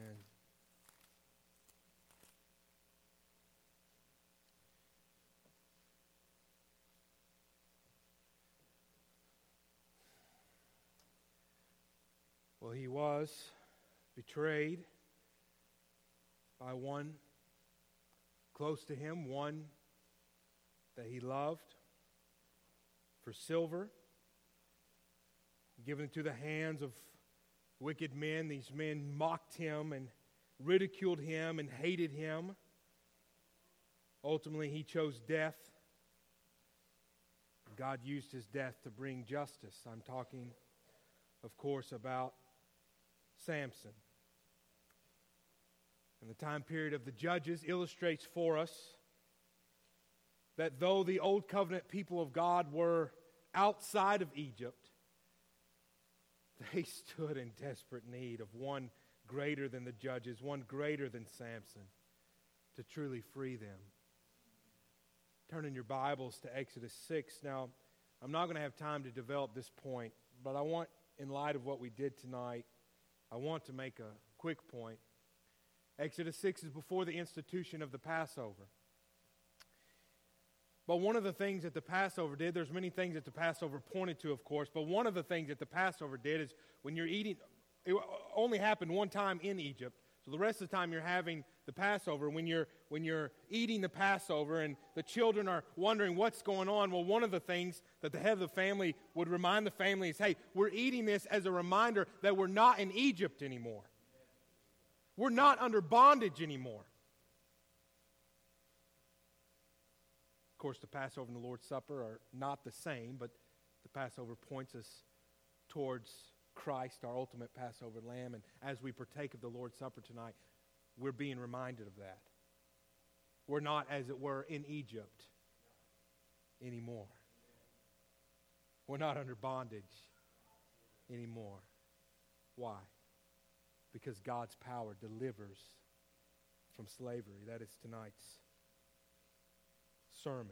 Amen. Well, he was betrayed by one close to him, one that he loved for silver, given into the hands of wicked men. These men mocked him and ridiculed him and hated him. Ultimately, he chose death. God used his death to bring justice. I'm talking, of course, about Samson. And the time period of the judges illustrates for us that though the old covenant people of God were outside of Egypt, they stood in desperate need of one greater than the judges, one greater than Samson, to truly free them. Turn in your Bibles to Exodus 6. Now, I'm not going to have time to develop this point, but I want, in light of what we did tonight, I want to make a quick point. Exodus 6 is before the institution of the Passover. But one of the things that the Passover did, there's many things that the Passover pointed to, of course, but one of the things that the Passover did is when you're eating, it only happened one time in Egypt. So the rest of the time you're having the Passover, when you're, when you're eating the Passover and the children are wondering what's going on, well, one of the things that the head of the family would remind the family is hey, we're eating this as a reminder that we're not in Egypt anymore. We're not under bondage anymore. Course, the Passover and the Lord's Supper are not the same, but the Passover points us towards Christ, our ultimate Passover lamb. And as we partake of the Lord's Supper tonight, we're being reminded of that. We're not, as it were, in Egypt anymore. We're not under bondage anymore. Why? Because God's power delivers from slavery. That is tonight's sermon.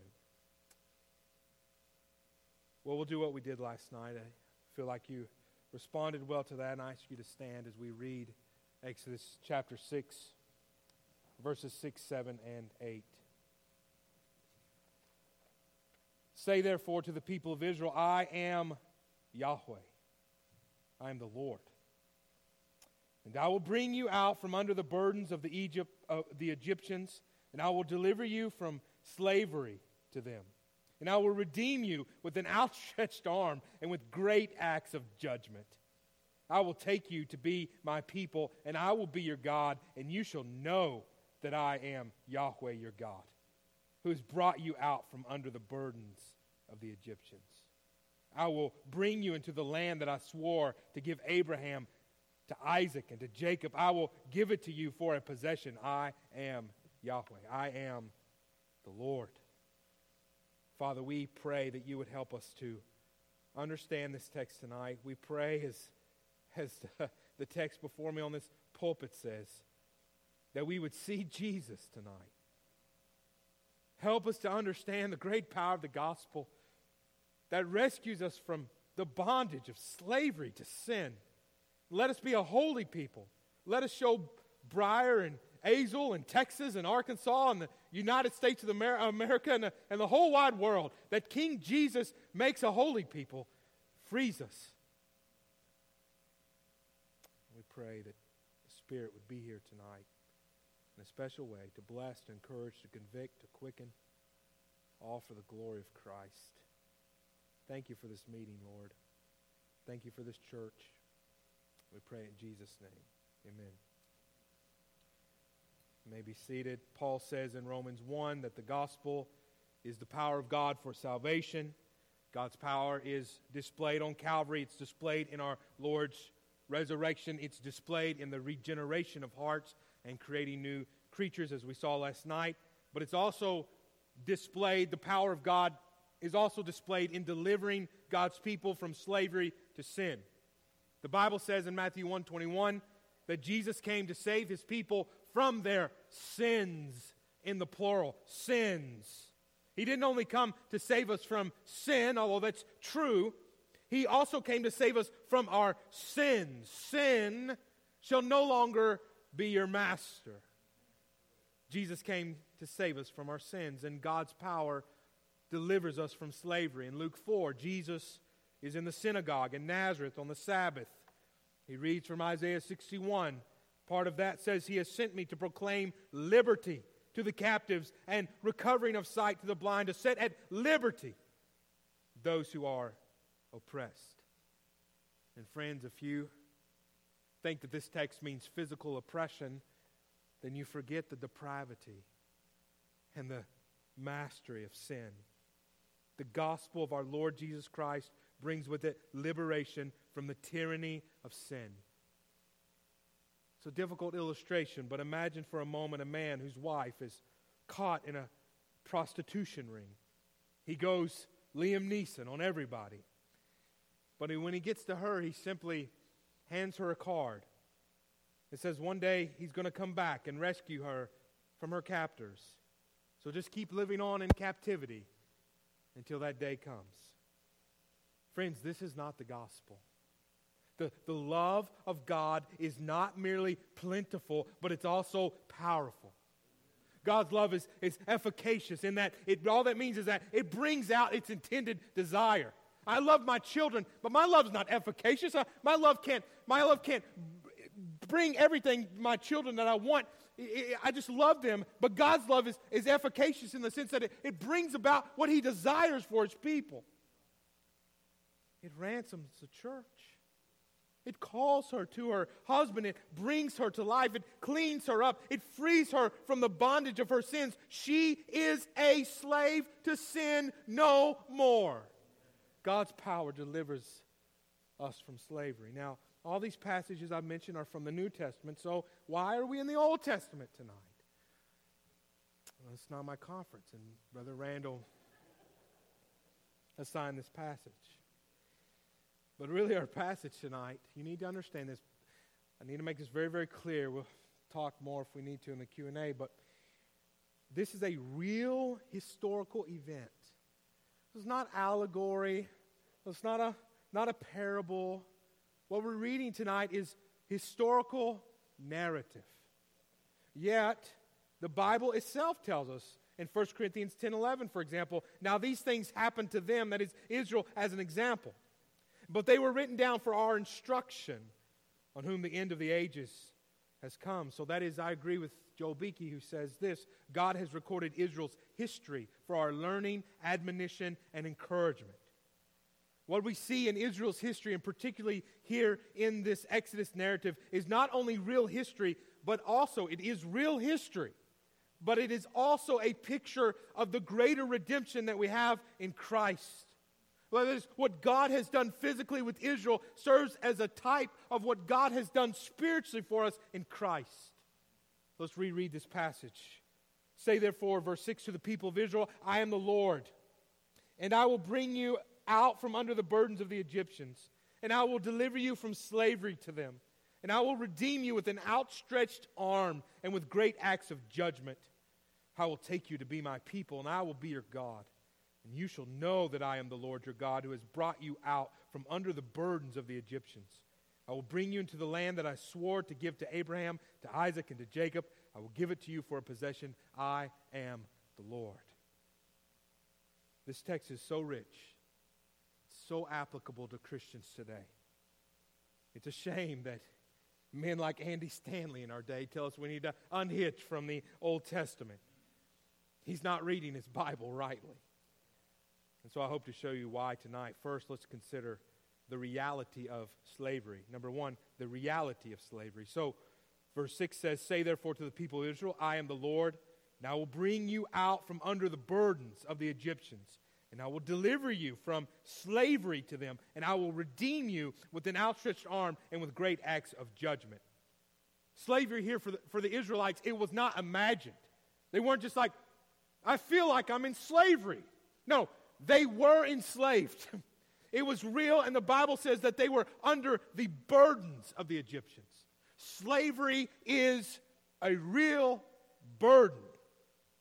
Well, we'll do what we did last night. I feel like you responded well to that, and I ask you to stand as we read Exodus chapter 6, verses 6, 7, and 8. Say therefore to the people of Israel, I am Yahweh. I am the Lord. And I will bring you out from under the burdens of the, Egypt, uh, the Egyptians, and I will deliver you from slavery to them. And I will redeem you with an outstretched arm and with great acts of judgment. I will take you to be my people, and I will be your God, and you shall know that I am Yahweh your God, who has brought you out from under the burdens of the Egyptians. I will bring you into the land that I swore to give Abraham, to Isaac, and to Jacob. I will give it to you for a possession. I am Yahweh. I am the Lord. Father, we pray that you would help us to understand this text tonight. We pray, as, as the, text before me on this pulpit says, that we would see Jesus tonight. Help us to understand the great power of the gospel that rescues us from the bondage of slavery to sin. Let us be a holy people. Let us show Briar and Azle and Texas and Arkansas and the United States of America and the, and the whole wide world that King Jesus makes a holy people, frees us. We pray that the Spirit would be here tonight in a special way to bless, to encourage, to convict, to quicken, all for the glory of Christ. Thank you for this meeting, Lord. Thank you for this church. We pray in Jesus' name. Amen. You may be seated. Paul says in Romans 1 that the gospel is the power of God for salvation. God's power is displayed on Calvary, it's displayed in our Lord's resurrection, it's displayed in the regeneration of hearts and creating new creatures, as we saw last night. But it's also displayed, the power of God is also displayed in delivering God's people from slavery to sin. The Bible says in Matthew 121 that Jesus came to save his people from their sins, in the plural, sins. He didn't only come to save us from sin, although that's true, he also came to save us from our sins. Sin shall no longer be your master. Jesus came to save us from our sins, and God's power delivers us from slavery. In Luke 4, Jesus is in the synagogue in Nazareth on the Sabbath. He reads from Isaiah 61. Part of that says, He has sent me to proclaim liberty to the captives and recovering of sight to the blind, to set at liberty those who are oppressed. And friends, if you think that this text means physical oppression, then you forget the depravity and the mastery of sin. The gospel of our Lord Jesus Christ brings with it liberation from the tyranny of sin. It's a difficult illustration, but imagine for a moment a man whose wife is caught in a prostitution ring. He goes Liam Neeson on everybody. But when he gets to her, he simply hands her a card. It says one day he's going to come back and rescue her from her captors. So just keep living on in captivity until that day comes. Friends, this is not the gospel. The, the love of God is not merely plentiful, but it's also powerful. God's love is, is efficacious in that it, all that means is that it brings out its intended desire. I love my children, but my love's not efficacious. my love can't, my love can't bring everything my children that I want. I just love them, but God's love is, is efficacious in the sense that it, it brings about what He desires for His people. It ransoms the church. It calls her to her husband. It brings her to life. It cleans her up. It frees her from the bondage of her sins. She is a slave to sin no more. God's power delivers us from slavery. Now, all these passages I've mentioned are from the New Testament, so why are we in the Old Testament tonight? Well, it's not my conference, and Brother Randall assigned this passage. But really, our passage tonight, you need to understand this. I need to make this very, very clear. We'll talk more if we need to in the Q&A, but this is a real historical event. This is not allegory. It's not a, not a parable. What we're reading tonight is historical narrative. Yet, the Bible itself tells us in 1 Corinthians 10 11, for example, now these things happened to them, that is Israel, as an example. But they were written down for our instruction, on whom the end of the ages has come. So that is, I agree with Joel Beeke, who says this God has recorded Israel's history for our learning, admonition, and encouragement. What we see in Israel's history, and particularly here in this Exodus narrative, is not only real history, but also it is real history. But it is also a picture of the greater redemption that we have in Christ. Well, what God has done physically with Israel serves as a type of what God has done spiritually for us in Christ. Let's reread this passage. Say, therefore, verse 6 to the people of Israel I am the Lord, and I will bring you out from under the burdens of the Egyptians, and I will deliver you from slavery to them, and I will redeem you with an outstretched arm and with great acts of judgment. I will take you to be my people, and I will be your God. And you shall know that I am the Lord your God who has brought you out from under the burdens of the Egyptians. I will bring you into the land that I swore to give to Abraham, to Isaac, and to Jacob. I will give it to you for a possession. I am the Lord. This text is so rich, so applicable to Christians today. It's a shame that men like Andy Stanley in our day tell us we need to unhitch from the Old Testament. He's not reading his Bible rightly. And so I hope to show you why tonight. First, let's consider the reality of slavery. Number one, the reality of slavery. So, verse 6 says, Say therefore to the people of Israel, I am the Lord, and I will bring you out from under the burdens of the Egyptians, and I will deliver you from slavery to them, and I will redeem you with an outstretched arm and with great acts of judgment. Slavery here for the, for the Israelites, it was not imagined. They weren't just like, I feel like I'm in slavery. No, they were enslaved. It was real, and the Bible says that they were under the burdens of the Egyptians. Slavery is a real burden.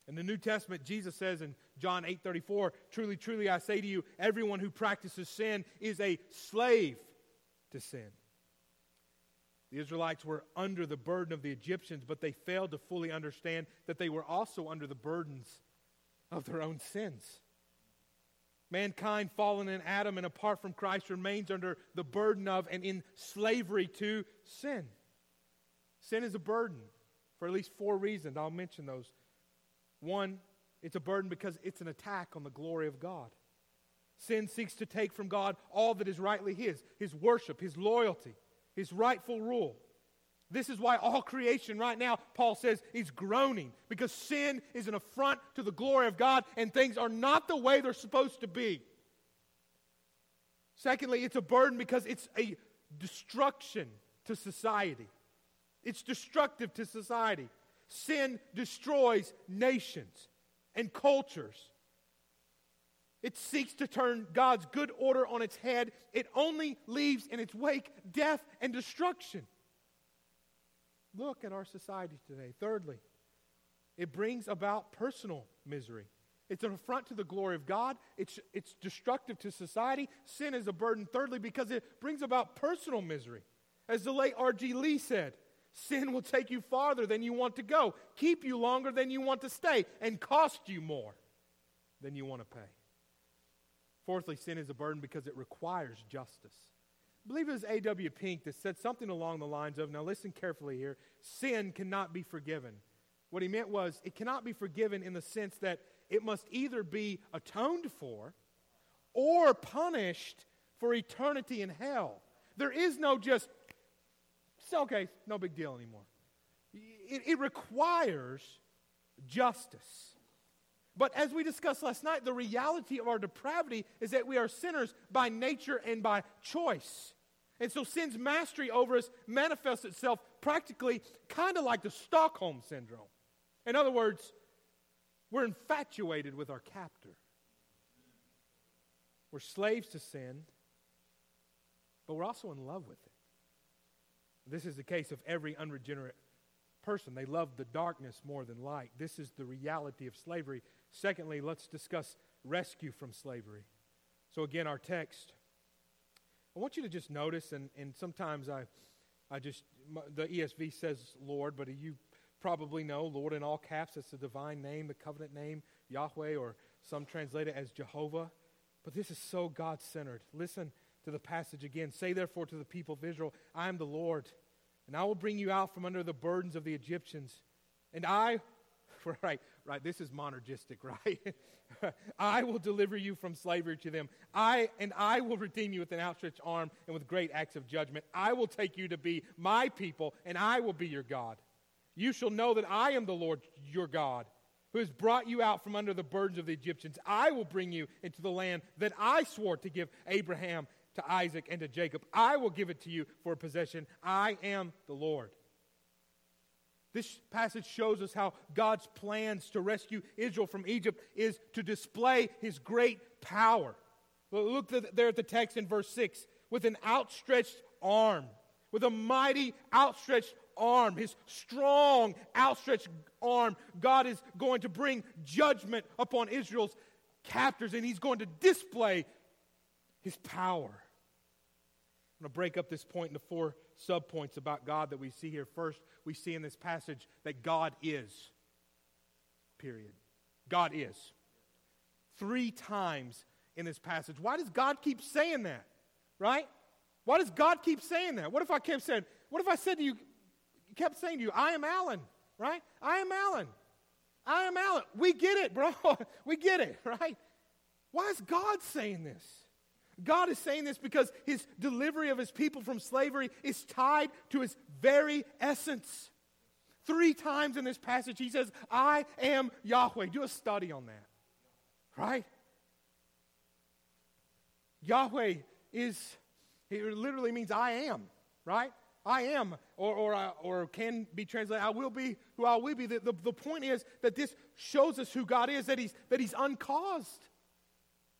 In the New Testament, Jesus says in John 8 34, Truly, truly, I say to you, everyone who practices sin is a slave to sin. The Israelites were under the burden of the Egyptians, but they failed to fully understand that they were also under the burdens of their own sins. Mankind, fallen in Adam and apart from Christ, remains under the burden of and in slavery to sin. Sin is a burden for at least four reasons. I'll mention those. One, it's a burden because it's an attack on the glory of God. Sin seeks to take from God all that is rightly His His worship, His loyalty, His rightful rule. This is why all creation right now, Paul says, is groaning because sin is an affront to the glory of God and things are not the way they're supposed to be. Secondly, it's a burden because it's a destruction to society. It's destructive to society. Sin destroys nations and cultures. It seeks to turn God's good order on its head. It only leaves in its wake death and destruction. Look at our society today. Thirdly, it brings about personal misery. It's an affront to the glory of God. It's, it's destructive to society. Sin is a burden, thirdly, because it brings about personal misery. As the late R.G. Lee said, sin will take you farther than you want to go, keep you longer than you want to stay, and cost you more than you want to pay. Fourthly, sin is a burden because it requires justice. Believe it was A.W. Pink that said something along the lines of now listen carefully here sin cannot be forgiven. What he meant was it cannot be forgiven in the sense that it must either be atoned for or punished for eternity in hell. There is no just, okay, no big deal anymore. It, it requires justice. But as we discussed last night, the reality of our depravity is that we are sinners by nature and by choice. And so sin's mastery over us manifests itself practically kind of like the Stockholm Syndrome. In other words, we're infatuated with our captor. We're slaves to sin, but we're also in love with it. This is the case of every unregenerate person. They love the darkness more than light. This is the reality of slavery. Secondly, let's discuss rescue from slavery. So, again, our text I want you to just notice, and, and sometimes I, I just, the ESV says Lord, but you probably know Lord in all caps. It's the divine name, the covenant name, Yahweh, or some translate it as Jehovah. But this is so God centered. Listen to the passage again. Say therefore to the people of Israel, I am the Lord, and I will bring you out from under the burdens of the Egyptians. And I, right, right, this is monergistic, right? I will deliver you from slavery to them. I and I will redeem you with an outstretched arm and with great acts of judgment. I will take you to be my people, and I will be your God. You shall know that I am the Lord your God, who has brought you out from under the burdens of the Egyptians. I will bring you into the land that I swore to give Abraham, to Isaac, and to Jacob. I will give it to you for a possession. I am the Lord. This passage shows us how God's plans to rescue Israel from Egypt is to display his great power. Look there at the text in verse 6 with an outstretched arm, with a mighty outstretched arm, his strong outstretched arm, God is going to bring judgment upon Israel's captors and he's going to display his power. I'm going to break up this point into four subpoints about God that we see here. First, we see in this passage that God is. Period. God is. Three times in this passage. Why does God keep saying that? Right? Why does God keep saying that? What if I kept saying, what if I said to you, kept saying to you, I am Alan, right? I am Alan. I am Alan. We get it, bro. we get it, right? Why is God saying this? God is saying this because his delivery of his people from slavery is tied to his very essence. Three times in this passage, he says, I am Yahweh. Do a study on that, right? Yahweh is, it literally means I am, right? I am, or, or, uh, or can be translated, I will be who I will be. The, the, the point is that this shows us who God is, that he's, that he's uncaused.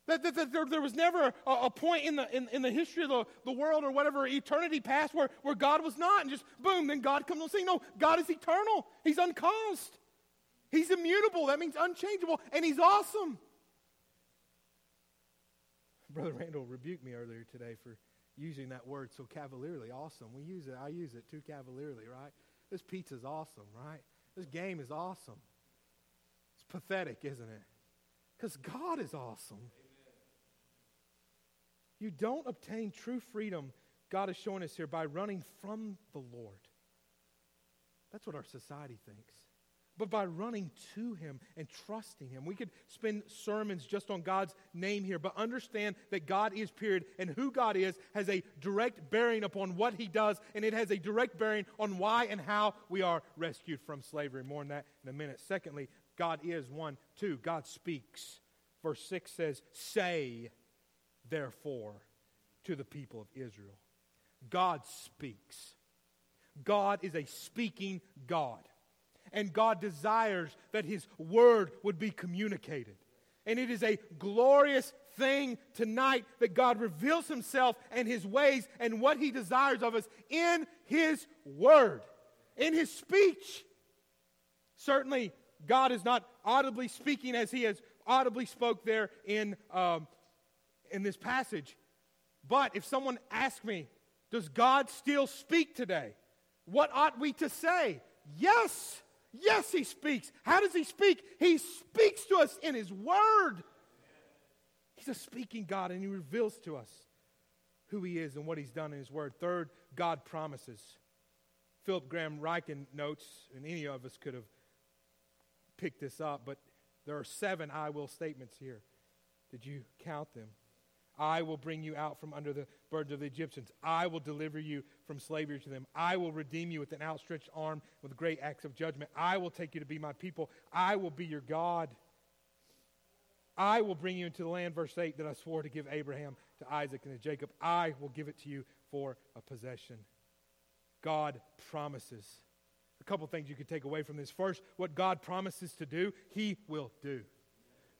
That, that, that there, there, was never a, a point in the, in, in, the history of the, the world or whatever, eternity past, where, where God was not, and just boom, then God comes on scene. No, God is eternal. He's uncaused. He's immutable. That means unchangeable, and He's awesome. Brother Randall rebuked me earlier today for using that word so cavalierly. Awesome. We use it. I use it too cavalierly, right? This pizza's awesome, right? This game is awesome. It's pathetic, isn't it? Because God is awesome. You don't obtain true freedom, God is showing us here, by running from the Lord. That's what our society thinks. But by running to Him and trusting Him. We could spend sermons just on God's name here, but understand that God is, period, and who God is has a direct bearing upon what He does, and it has a direct bearing on why and how we are rescued from slavery. More on that in a minute. Secondly, God is one. Two, God speaks. Verse 6 says, Say, therefore, to the people of Israel. God speaks. God is a speaking God. And God desires that His word would be communicated. And it is a glorious thing tonight that God reveals Himself and His ways and what He desires of us in His word, in His speech. Certainly, God is not audibly speaking as He has audibly spoke there in, um, in this passage. But if someone asks me, does God still speak today? What ought we to say? Yes. Yes, he speaks. How does he speak? He speaks to us in his word. He's a speaking God, and he reveals to us who he is and what he's done in his word. Third, God promises. Philip Graham Ryken notes, and any of us could have picked this up, but there are seven I will statements here. Did you count them? I will bring you out from under the burden of the Egyptians. I will deliver you from slavery to them. I will redeem you with an outstretched arm, with great acts of judgment. I will take you to be my people. I will be your God. I will bring you into the land, verse 8, that I swore to give Abraham, to Isaac, and to Jacob. I will give it to you for a possession. God promises. A couple things you could take away from this. First, what God promises to do, He will do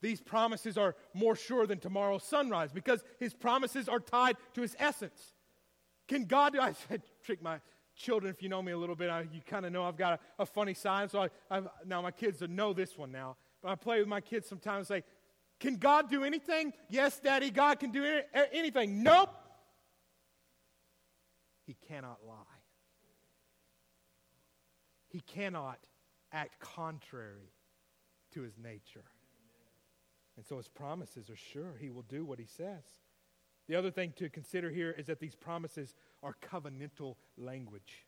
these promises are more sure than tomorrow's sunrise because his promises are tied to his essence. Can God do? I trick my children. If you know me a little bit, I, you kind of know I've got a, a funny side. So I, I've, now my kids know this one now. But I play with my kids sometimes. And say, "Can God do anything?" Yes, Daddy. God can do any, anything. Nope. He cannot lie. He cannot act contrary to his nature. And so his promises are sure. He will do what he says. The other thing to consider here is that these promises are covenantal language.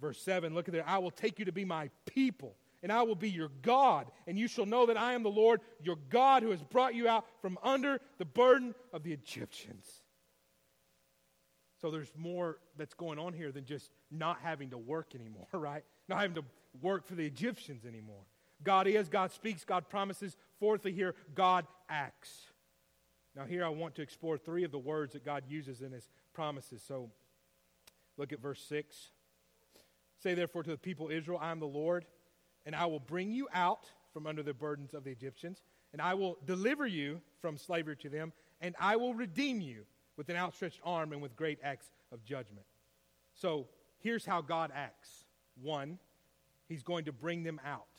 Verse 7, look at there. I will take you to be my people, and I will be your God, and you shall know that I am the Lord, your God, who has brought you out from under the burden of the Egyptians. So there's more that's going on here than just not having to work anymore, right? Not having to work for the Egyptians anymore. God is, God speaks, God promises. Fourthly, here, God acts. Now, here I want to explore three of the words that God uses in his promises. So, look at verse 6. Say, therefore, to the people Israel, I am the Lord, and I will bring you out from under the burdens of the Egyptians, and I will deliver you from slavery to them, and I will redeem you with an outstretched arm and with great acts of judgment. So, here's how God acts. One, he's going to bring them out.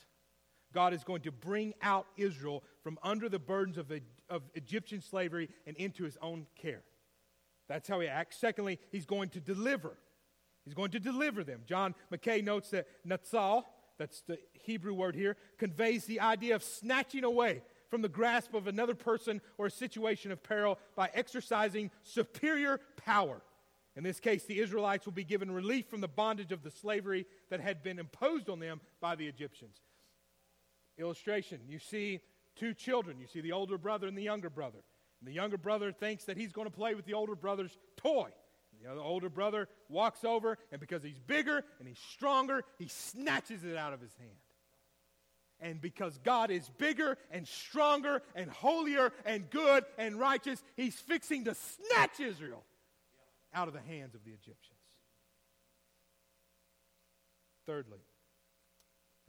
God is going to bring out Israel from under the burdens of, of Egyptian slavery and into his own care. That's how he acts. Secondly, he's going to deliver. He's going to deliver them. John Mackay notes that Natsal, that's the Hebrew word here, conveys the idea of snatching away from the grasp of another person or a situation of peril by exercising superior power. In this case, the Israelites will be given relief from the bondage of the slavery that had been imposed on them by the Egyptians. Illustration you see two children. You see the older brother and the younger brother. And the younger brother thinks that he's going to play with the older brother's toy. You know, the older brother walks over, and because he's bigger and he's stronger, he snatches it out of his hand. And because God is bigger and stronger and holier and good and righteous, he's fixing to snatch Israel out of the hands of the Egyptians. Thirdly,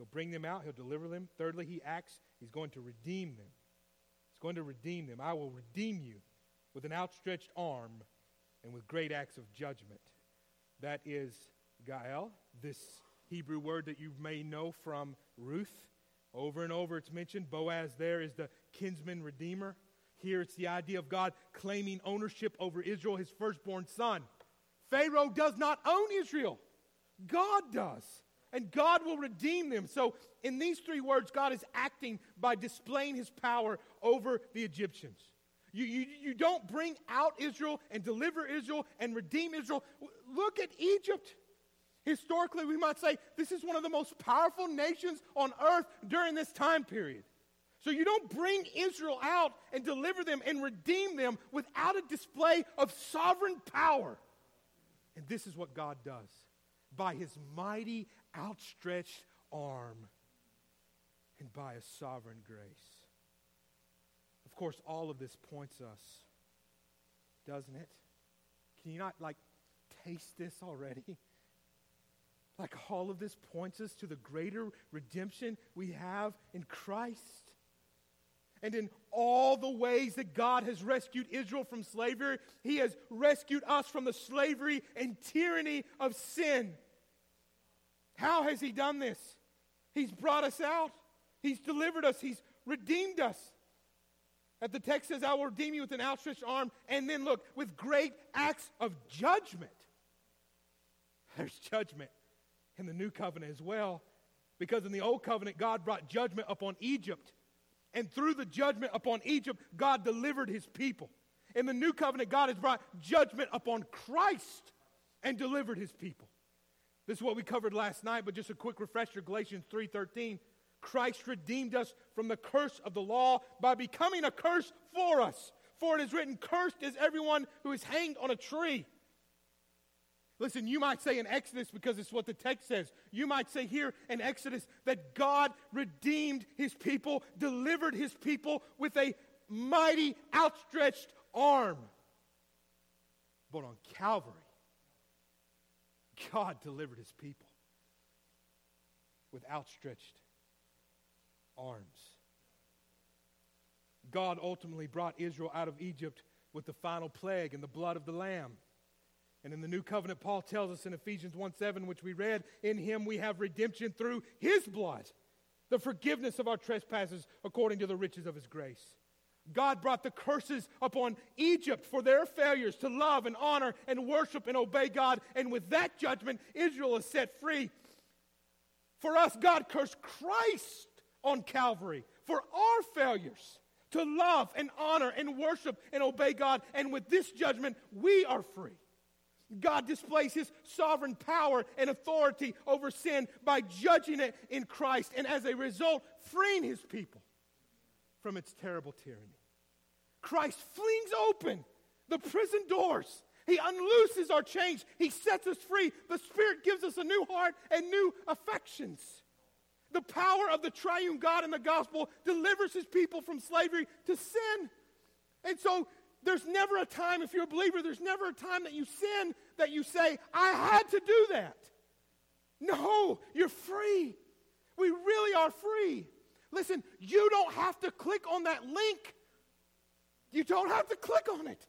He'll bring them out, he'll deliver them. Thirdly, he acts, he's going to redeem them. He's going to redeem them. I will redeem you with an outstretched arm and with great acts of judgment. That is ga'al, this Hebrew word that you may know from Ruth. Over and over it's mentioned. Boaz there is the kinsman redeemer. Here it's the idea of God claiming ownership over Israel, his firstborn son. Pharaoh does not own Israel, God does. And God will redeem them. So, in these three words, God is acting by displaying his power over the Egyptians. You, you, you don't bring out Israel and deliver Israel and redeem Israel. Look at Egypt. Historically, we might say this is one of the most powerful nations on earth during this time period. So you don't bring Israel out and deliver them and redeem them without a display of sovereign power. And this is what God does by his mighty outstretched arm and by a sovereign grace. Of course, all of this points us, doesn't it? Can you not, like, taste this already? Like, all of this points us to the greater redemption we have in Christ and in all the ways that God has rescued Israel from slavery, He has rescued us from the slavery and tyranny of sin. How has He done this? He's brought us out, He's delivered us, He's redeemed us. At the text says, I will redeem you with an outstretched arm, and then look, with great acts of judgment. There's judgment in the new covenant as well. Because in the old covenant, God brought judgment upon Egypt. And through the judgment upon Egypt, God delivered his people. In the new covenant, God has brought judgment upon Christ and delivered his people. This is what we covered last night, but just a quick refresher Galatians 3:13. Christ redeemed us from the curse of the law by becoming a curse for us. For it is written, Cursed is everyone who is hanged on a tree. Listen, you might say in Exodus, because it's what the text says, you might say here in Exodus that God redeemed his people, delivered his people with a mighty outstretched arm. But on Calvary, God delivered his people with outstretched arms. God ultimately brought Israel out of Egypt with the final plague and the blood of the Lamb. And in the new covenant, Paul tells us in Ephesians 1 7, which we read, in him we have redemption through his blood, the forgiveness of our trespasses according to the riches of his grace. God brought the curses upon Egypt for their failures to love and honor and worship and obey God. And with that judgment, Israel is set free. For us, God cursed Christ on Calvary for our failures to love and honor and worship and obey God. And with this judgment, we are free. God displays his sovereign power and authority over sin by judging it in Christ and as a result, freeing his people from its terrible tyranny. Christ flings open the prison doors. He unlooses our chains. He sets us free. The Spirit gives us a new heart and new affections. The power of the triune God in the gospel delivers his people from slavery to sin. And so there's never a time, if you're a believer, there's never a time that you sin that you say, I had to do that. No, you're free. We really are free. Listen, you don't have to click on that link. You don't have to click on it.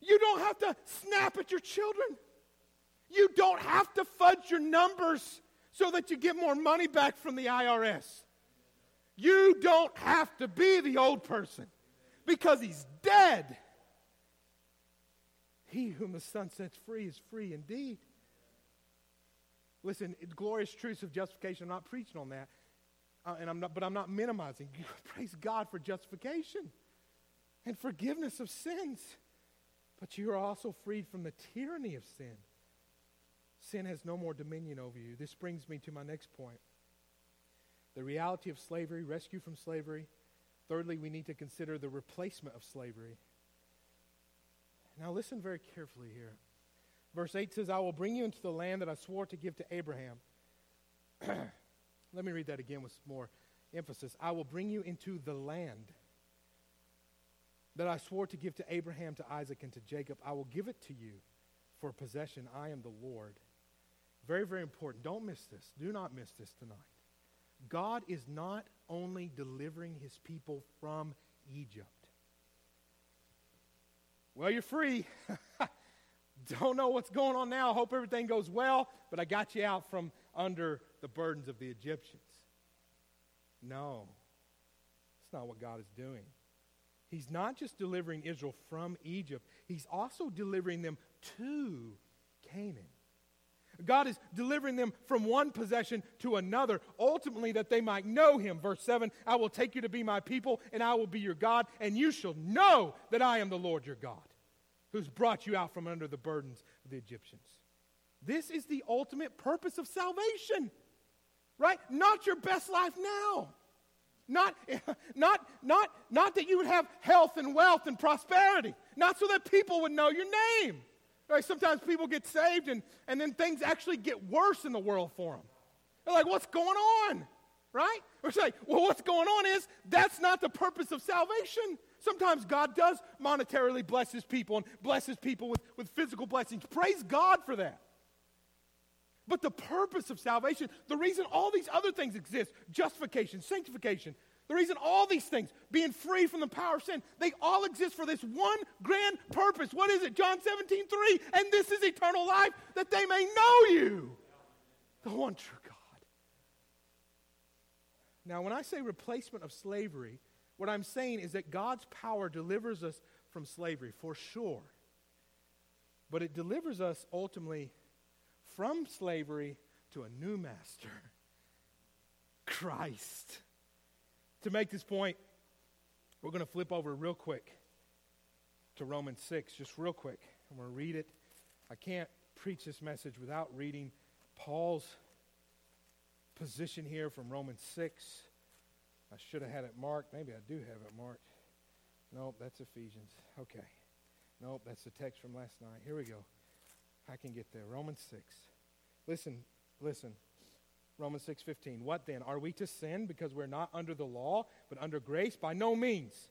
You don't have to snap at your children. You don't have to fudge your numbers so that you get more money back from the IRS. You don't have to be the old person because he's dead. He whom the Son sets free is free indeed. Listen, glorious truths of justification. I'm not preaching on that, uh, and I'm not, but I'm not minimizing. Praise God for justification and forgiveness of sins. But you are also freed from the tyranny of sin. Sin has no more dominion over you. This brings me to my next point. The reality of slavery, rescue from slavery, Thirdly, we need to consider the replacement of slavery. Now, listen very carefully here. Verse 8 says, I will bring you into the land that I swore to give to Abraham. Let me read that again with more emphasis. I will bring you into the land that I swore to give to Abraham, to Isaac, and to Jacob. I will give it to you for possession. I am the Lord. Very, very important. Don't miss this. Do not miss this tonight. God is not only delivering his people from Egypt. Well, you're free. Don't know what's going on now. Hope everything goes well, but I got you out from under the burdens of the Egyptians. No, it's not what God is doing. He's not just delivering Israel from Egypt, he's also delivering them to Canaan. God is delivering them from one possession to another, ultimately that they might know him. Verse 7 I will take you to be my people, and I will be your God, and you shall know that I am the Lord your God, who's brought you out from under the burdens of the Egyptians. This is the ultimate purpose of salvation, right? Not your best life now. Not, not, not, not that you would have health and wealth and prosperity. Not so that people would know your name. Right? Sometimes people get saved and, and then things actually get worse in the world for them. They're like, what's going on? Right? Or say, well, what's going on is that's not the purpose of salvation. Sometimes God does monetarily bless his people and blesses people with, with physical blessings. Praise God for that. But the purpose of salvation, the reason all these other things exist justification, sanctification, the reason all these things, being free from the power of sin, they all exist for this one grand purpose. What is it? John 17, 3. And this is eternal life, that they may know you, the one true God. Now, when I say replacement of slavery, what I'm saying is that God's power delivers us from slavery, for sure. But it delivers us ultimately from slavery to a new master Christ. To make this point, we're going to flip over real quick to Romans 6, just real quick. I'm going to read it. I can't preach this message without reading Paul's position here from Romans 6. I should have had it marked. Maybe I do have it marked. Nope, that's Ephesians. Okay. Nope, that's the text from last night. Here we go. I can get there. Romans 6. Listen, listen. Romans 6:15. What then? Are we to sin because we're not under the law, but under grace? By no means.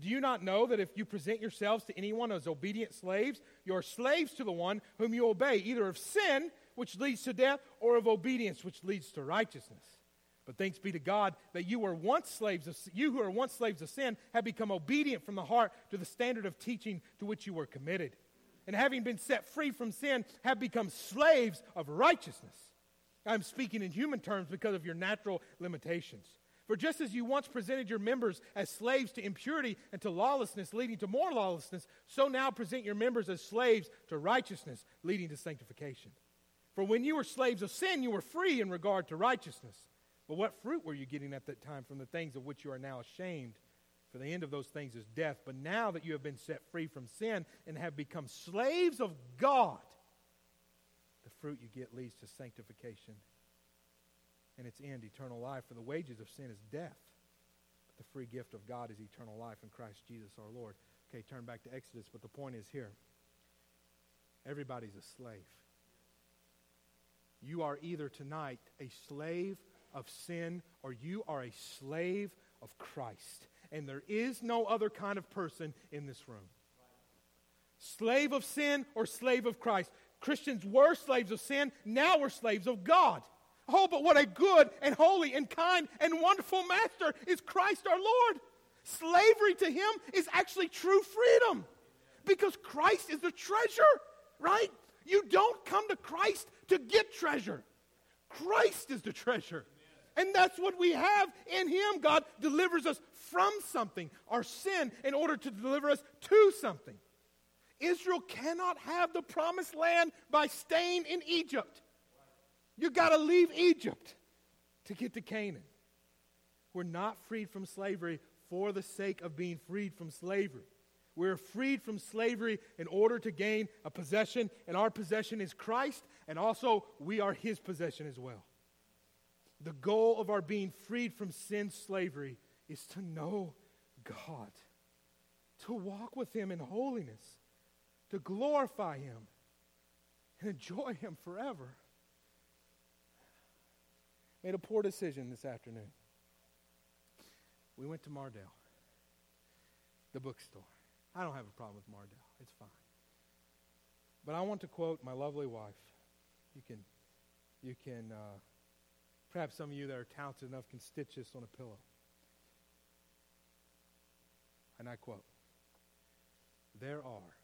Do you not know that if you present yourselves to anyone as obedient slaves, you're slaves to the one whom you obey, either of sin, which leads to death, or of obedience, which leads to righteousness? But thanks be to God that you were once slaves of you who are once slaves of sin have become obedient from the heart to the standard of teaching to which you were committed and having been set free from sin, have become slaves of righteousness. I'm speaking in human terms because of your natural limitations. For just as you once presented your members as slaves to impurity and to lawlessness, leading to more lawlessness, so now present your members as slaves to righteousness, leading to sanctification. For when you were slaves of sin, you were free in regard to righteousness. But what fruit were you getting at that time from the things of which you are now ashamed? For the end of those things is death. But now that you have been set free from sin and have become slaves of God, the fruit you get leads to sanctification and its end, eternal life. For the wages of sin is death. But the free gift of God is eternal life in Christ Jesus our Lord. Okay, turn back to Exodus, but the point is here everybody's a slave. You are either tonight a slave of sin or you are a slave of Christ and there is no other kind of person in this room. Slave of sin or slave of Christ. Christians were slaves of sin, now we're slaves of God. Oh, but what a good and holy and kind and wonderful master is Christ our Lord. Slavery to him is actually true freedom because Christ is the treasure, right? You don't come to Christ to get treasure. Christ is the treasure. And that's what we have in Him. God delivers us from something, our sin, in order to deliver us to something. Israel cannot have the promised land by staying in Egypt. You got to leave Egypt to get to Canaan. We're not freed from slavery for the sake of being freed from slavery. We're freed from slavery in order to gain a possession, and our possession is Christ, and also we are His possession as well. The goal of our being freed from sin slavery is to know God, to walk with Him in holiness, to glorify Him, and enjoy Him forever. Made a poor decision this afternoon. We went to Mardel, the bookstore. I don't have a problem with Mardel, it's fine. But I want to quote my lovely wife. You can, you can. Uh, Perhaps some of you that are talented enough can stitch this on a pillow. And I quote There are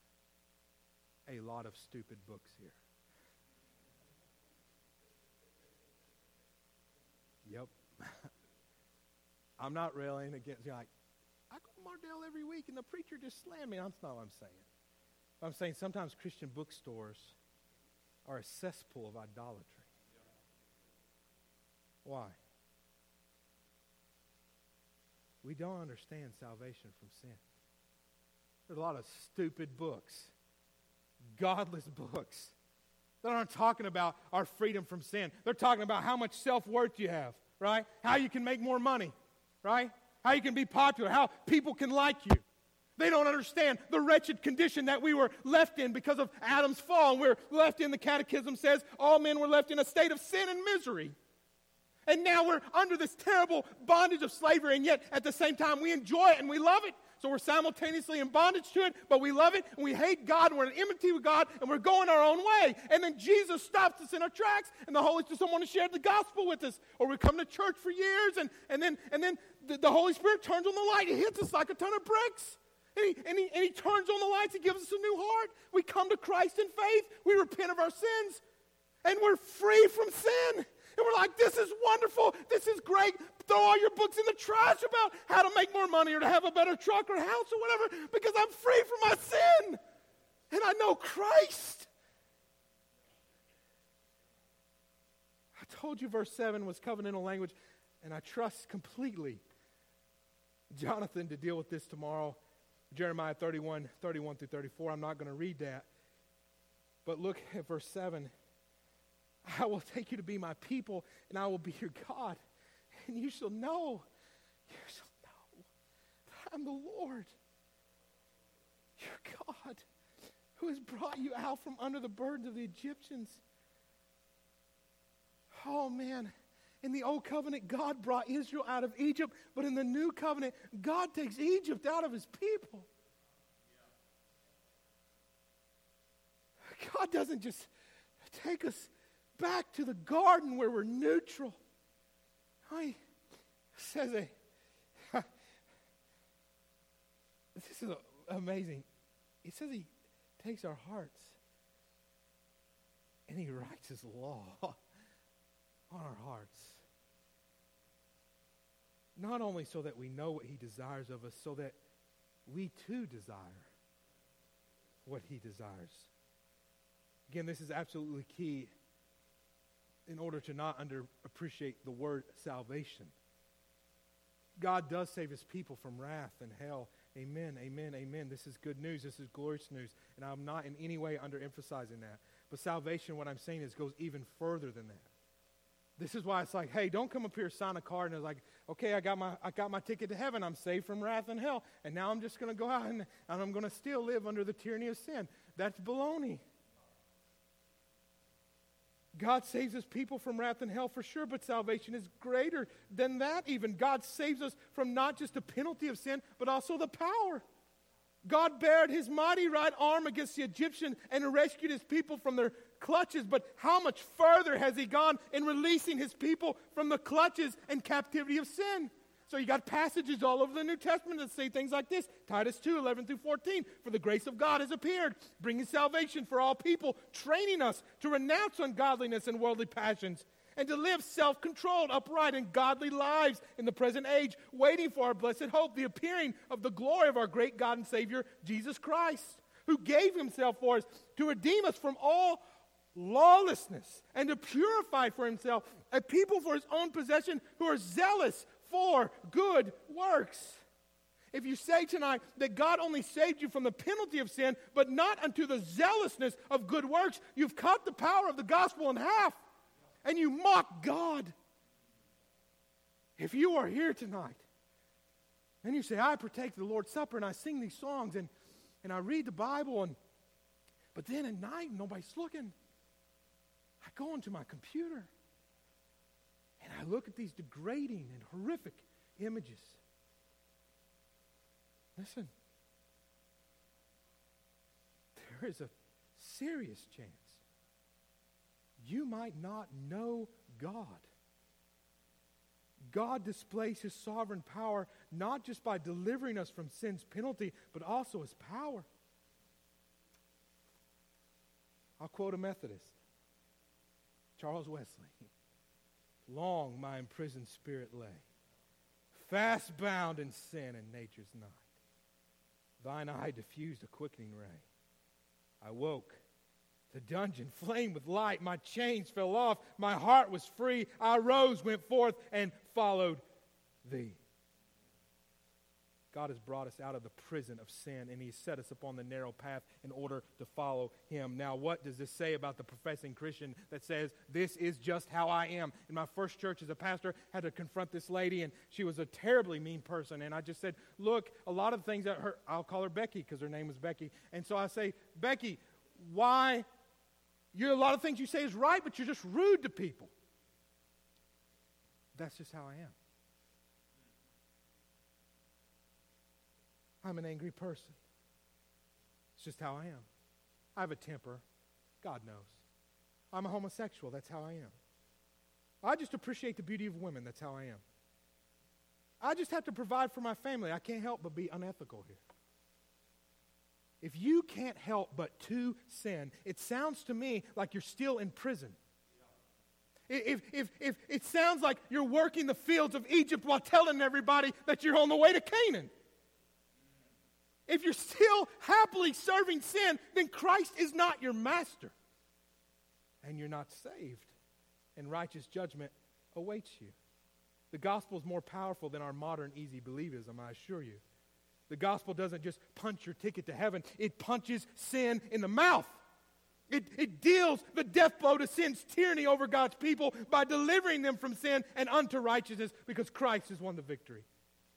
a lot of stupid books here. Yep. I'm not railing against, you like, I go to Mardel every week and the preacher just slammed me. That's not what I'm saying. I'm saying sometimes Christian bookstores are a cesspool of idolatry. Why? We don't understand salvation from sin. There's a lot of stupid books, godless books that aren't talking about our freedom from sin. They're talking about how much self worth you have, right? How you can make more money, right? How you can be popular, how people can like you. They don't understand the wretched condition that we were left in because of Adam's fall. We're left in, the catechism says, all men were left in a state of sin and misery. And now we're under this terrible bondage of slavery, and yet at the same time we enjoy it and we love it. So we're simultaneously in bondage to it, but we love it and we hate God and we're in enmity with God and we're going our own way. And then Jesus stops us in our tracks and the Holy Spirit, someone to share the gospel with us. Or we come to church for years and, and then, and then the, the Holy Spirit turns on the light. It hits us like a ton of bricks. And he, and, he, and he turns on the lights. He gives us a new heart. We come to Christ in faith. We repent of our sins. And we're free from sin. And we're like, this is wonderful. This is great. Throw all your books in the trash about how to make more money or to have a better truck or house or whatever because I'm free from my sin. And I know Christ. I told you verse 7 was covenantal language, and I trust completely Jonathan to deal with this tomorrow. Jeremiah 31, 31 through 34. I'm not going to read that. But look at verse 7. I will take you to be my people, and I will be your God. And you shall know, you shall know that I'm the Lord, your God, who has brought you out from under the burdens of the Egyptians. Oh, man. In the old covenant, God brought Israel out of Egypt, but in the new covenant, God takes Egypt out of his people. God doesn't just take us back to the garden where we're neutral. I says a this is amazing. He says he takes our hearts and he writes his law on our hearts. Not only so that we know what he desires of us, so that we too desire what he desires. Again, this is absolutely key in order to not underappreciate the word salvation. God does save his people from wrath and hell. Amen, amen, amen. This is good news. This is glorious news. And I'm not in any way underemphasizing that. But salvation, what I'm saying is, goes even further than that. This is why it's like, hey, don't come up here, sign a card, and it's like, okay, I got my, I got my ticket to heaven. I'm saved from wrath and hell. And now I'm just going to go out and, and I'm going to still live under the tyranny of sin. That's baloney. God saves his people from wrath and hell for sure, but salvation is greater than that even. God saves us from not just the penalty of sin, but also the power. God bared his mighty right arm against the Egyptian and rescued his people from their clutches. But how much further has he gone in releasing his people from the clutches and captivity of sin? So you got passages all over the New Testament that say things like this Titus 2 11 through 14. For the grace of God has appeared, bringing salvation for all people, training us to renounce ungodliness and worldly passions, and to live self controlled, upright, and godly lives in the present age, waiting for our blessed hope, the appearing of the glory of our great God and Savior, Jesus Christ, who gave himself for us to redeem us from all lawlessness and to purify for himself a people for his own possession who are zealous for good works. If you say tonight that God only saved you from the penalty of sin, but not unto the zealousness of good works, you've cut the power of the gospel in half and you mock God. If you are here tonight and you say, I partake the Lord's Supper and I sing these songs and, and I read the Bible, and, but then at night nobody's looking, I go into my computer and I look at these degrading and horrific images. Listen, there is a serious chance you might not know God. God displays his sovereign power not just by delivering us from sin's penalty, but also his power. I'll quote a Methodist, Charles Wesley. Long my imprisoned spirit lay, fast bound in sin and nature's night. Thine eye diffused a quickening ray. I woke. The dungeon flamed with light. My chains fell off. My heart was free. I rose, went forth, and followed thee. God has brought us out of the prison of sin and He's set us upon the narrow path in order to follow Him. Now, what does this say about the professing Christian that says, This is just how I am? In my first church as a pastor, I had to confront this lady, and she was a terribly mean person. And I just said, Look, a lot of things that her, I'll call her Becky because her name was Becky. And so I say, Becky, why? You're, a lot of things you say is right, but you're just rude to people. That's just how I am. I'm an angry person. It's just how I am. I have a temper. God knows. I'm a homosexual. That's how I am. I just appreciate the beauty of women. That's how I am. I just have to provide for my family. I can't help but be unethical here. If you can't help but to sin, it sounds to me like you're still in prison. If, if, if it sounds like you're working the fields of Egypt while telling everybody that you're on the way to Canaan. If you're still happily serving sin, then Christ is not your master. And you're not saved. And righteous judgment awaits you. The gospel is more powerful than our modern easy believism, I assure you. The gospel doesn't just punch your ticket to heaven, it punches sin in the mouth. It, it deals the death blow to sin's tyranny over God's people by delivering them from sin and unto righteousness because Christ has won the victory.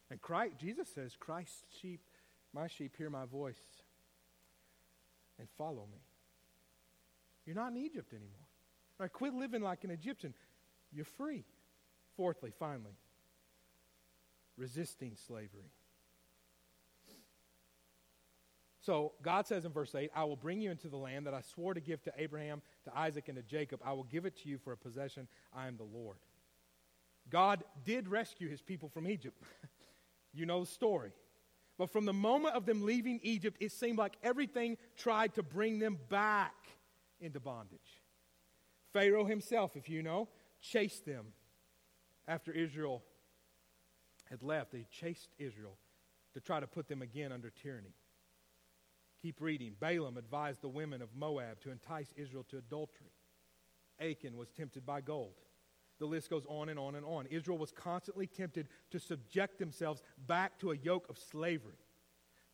And Christ, Jesus says, Christ's sheep my sheep hear my voice and follow me. You're not in Egypt anymore. Right, quit living like an Egyptian. You're free. Fourthly, finally, resisting slavery. So God says in verse 8, I will bring you into the land that I swore to give to Abraham, to Isaac, and to Jacob. I will give it to you for a possession. I am the Lord. God did rescue his people from Egypt. you know the story. But from the moment of them leaving Egypt, it seemed like everything tried to bring them back into bondage. Pharaoh himself, if you know, chased them after Israel had left. They chased Israel to try to put them again under tyranny. Keep reading. Balaam advised the women of Moab to entice Israel to adultery. Achan was tempted by gold. The list goes on and on and on. Israel was constantly tempted to subject themselves back to a yoke of slavery.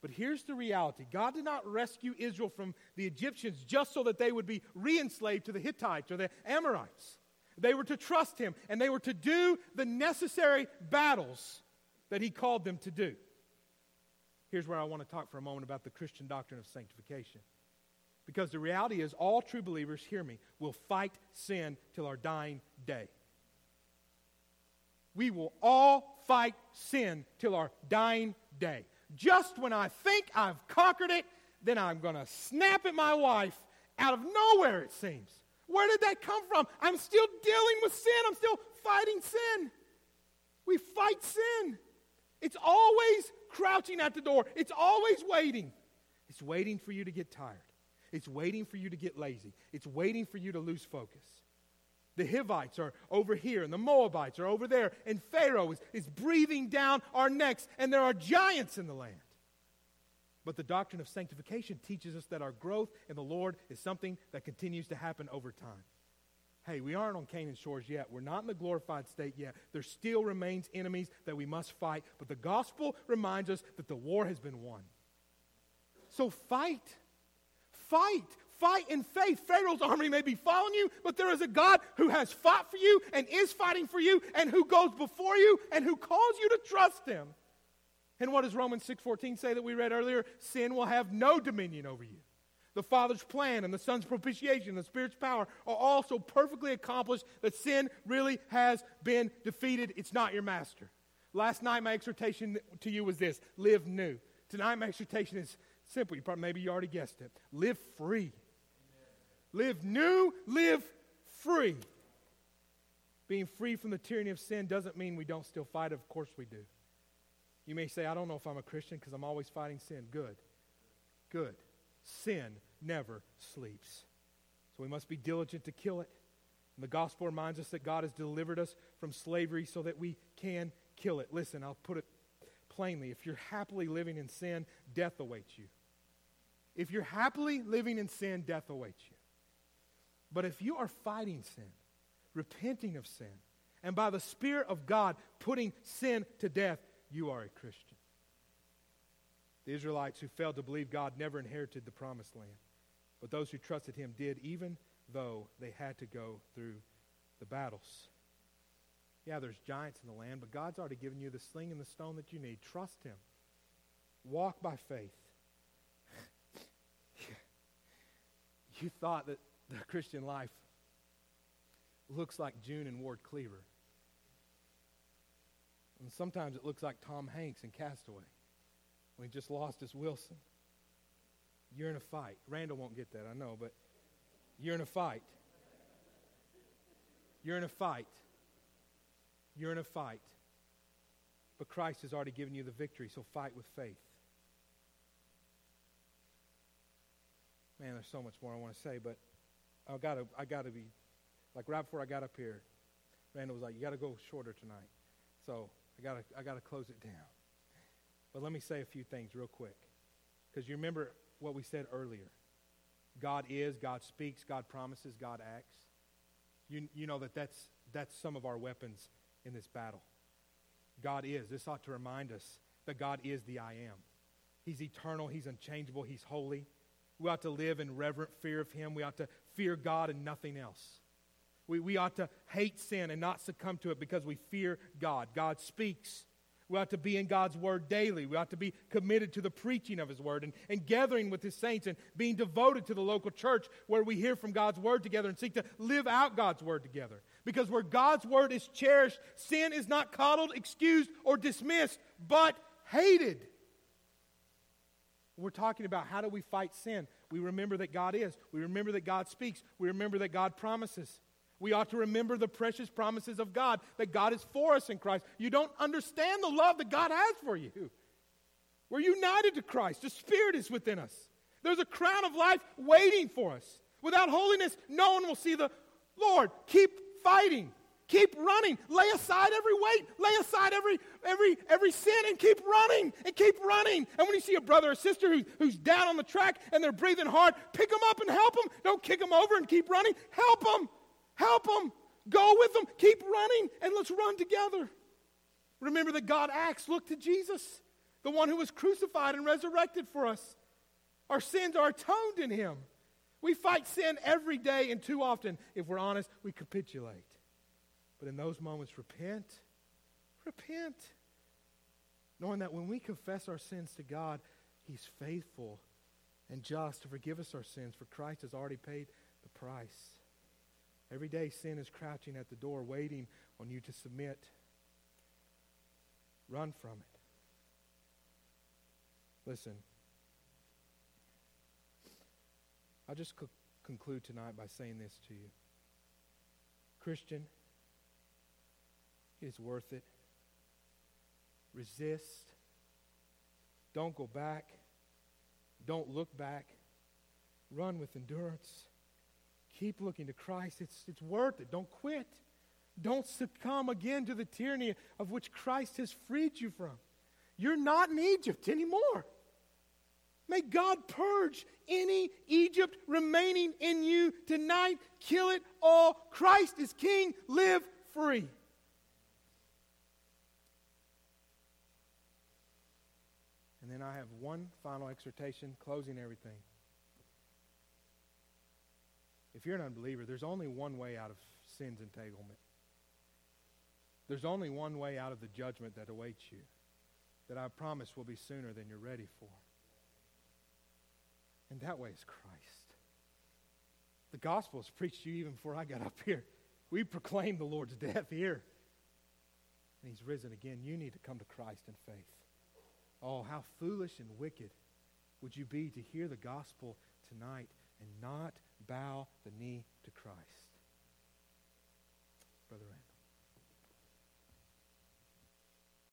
But here's the reality God did not rescue Israel from the Egyptians just so that they would be re enslaved to the Hittites or the Amorites. They were to trust Him and they were to do the necessary battles that He called them to do. Here's where I want to talk for a moment about the Christian doctrine of sanctification. Because the reality is, all true believers, hear me, will fight sin till our dying day. We will all fight sin till our dying day. Just when I think I've conquered it, then I'm going to snap at my wife out of nowhere, it seems. Where did that come from? I'm still dealing with sin. I'm still fighting sin. We fight sin. It's always crouching at the door, it's always waiting. It's waiting for you to get tired, it's waiting for you to get lazy, it's waiting for you to lose focus. The Hivites are over here, and the Moabites are over there, and Pharaoh is, is breathing down our necks, and there are giants in the land. But the doctrine of sanctification teaches us that our growth in the Lord is something that continues to happen over time. Hey, we aren't on Canaan shores yet. We're not in the glorified state yet. There still remains enemies that we must fight. But the gospel reminds us that the war has been won. So fight. Fight fight in faith. Pharaoh's army may be following you, but there is a God who has fought for you and is fighting for you and who goes before you and who calls you to trust him. And what does Romans 6:14 say that we read earlier? Sin will have no dominion over you. The Father's plan and the Son's propitiation, and the Spirit's power are also perfectly accomplished that sin really has been defeated. It's not your master. Last night, my exhortation to you was this live new. Tonight, my exhortation is simple. You probably, maybe you already guessed it. Live free. Live new, live free. Being free from the tyranny of sin doesn't mean we don't still fight. Of course we do. You may say, I don't know if I'm a Christian because I'm always fighting sin. Good. Good. Sin never sleeps. So we must be diligent to kill it. And the gospel reminds us that God has delivered us from slavery so that we can kill it. Listen, I'll put it plainly. If you're happily living in sin, death awaits you. If you're happily living in sin, death awaits you. But if you are fighting sin, repenting of sin, and by the Spirit of God putting sin to death, you are a Christian. The Israelites who failed to believe God never inherited the promised land, but those who trusted Him did, even though they had to go through the battles. Yeah, there's giants in the land, but God's already given you the sling and the stone that you need. Trust Him. Walk by faith. you thought that the Christian life looks like June and Ward Cleaver. And sometimes it looks like Tom Hanks in Castaway when he just lost his Wilson. You're in a fight. Randall won't get that, I know, but you're in a fight. You're in a fight. You're in a fight. But Christ has already given you the victory, so fight with faith. Man, there's so much more I want to say, but I gotta I gotta be like right before I got up here, Randall was like, You gotta go shorter tonight. So I gotta I gotta close it down. But let me say a few things real quick. Because you remember what we said earlier. God is, God speaks, God promises, God acts. You, you know that that's, that's some of our weapons in this battle. God is. This ought to remind us that God is the I am. He's eternal, He's unchangeable, He's holy. We ought to live in reverent fear of Him. We ought to fear God and nothing else. We, we ought to hate sin and not succumb to it because we fear God. God speaks. We ought to be in God's Word daily. We ought to be committed to the preaching of His Word and, and gathering with His saints and being devoted to the local church where we hear from God's Word together and seek to live out God's Word together. Because where God's Word is cherished, sin is not coddled, excused, or dismissed, but hated. We're talking about how do we fight sin? We remember that God is. We remember that God speaks. We remember that God promises. We ought to remember the precious promises of God, that God is for us in Christ. You don't understand the love that God has for you. We're united to Christ, the Spirit is within us. There's a crown of life waiting for us. Without holiness, no one will see the Lord. Keep fighting. Keep running. Lay aside every weight. Lay aside every every every sin and keep running and keep running. And when you see a brother or sister who's, who's down on the track and they're breathing hard, pick them up and help them. Don't kick them over and keep running. Help them. Help them. Go with them. Keep running and let's run together. Remember that God acts. Look to Jesus, the one who was crucified and resurrected for us. Our sins are atoned in him. We fight sin every day, and too often, if we're honest, we capitulate. But in those moments, repent. Repent. Knowing that when we confess our sins to God, He's faithful and just to forgive us our sins, for Christ has already paid the price. Every day, sin is crouching at the door, waiting on you to submit. Run from it. Listen, I'll just co- conclude tonight by saying this to you. Christian, is worth it. Resist. Don't go back. Don't look back. Run with endurance. Keep looking to Christ. It's, it's worth it. Don't quit. Don't succumb again to the tyranny of which Christ has freed you from. You're not in Egypt anymore. May God purge any Egypt remaining in you tonight. Kill it all. Christ is King. Live free. And then I have one final exhortation, closing everything. If you're an unbeliever, there's only one way out of sin's entanglement. There's only one way out of the judgment that awaits you, that I promise will be sooner than you're ready for. And that way is Christ. The gospel is preached to you even before I got up here. We proclaim the Lord's death here. And he's risen again. You need to come to Christ in faith. Oh, how foolish and wicked would you be to hear the gospel tonight and not bow the knee to Christ?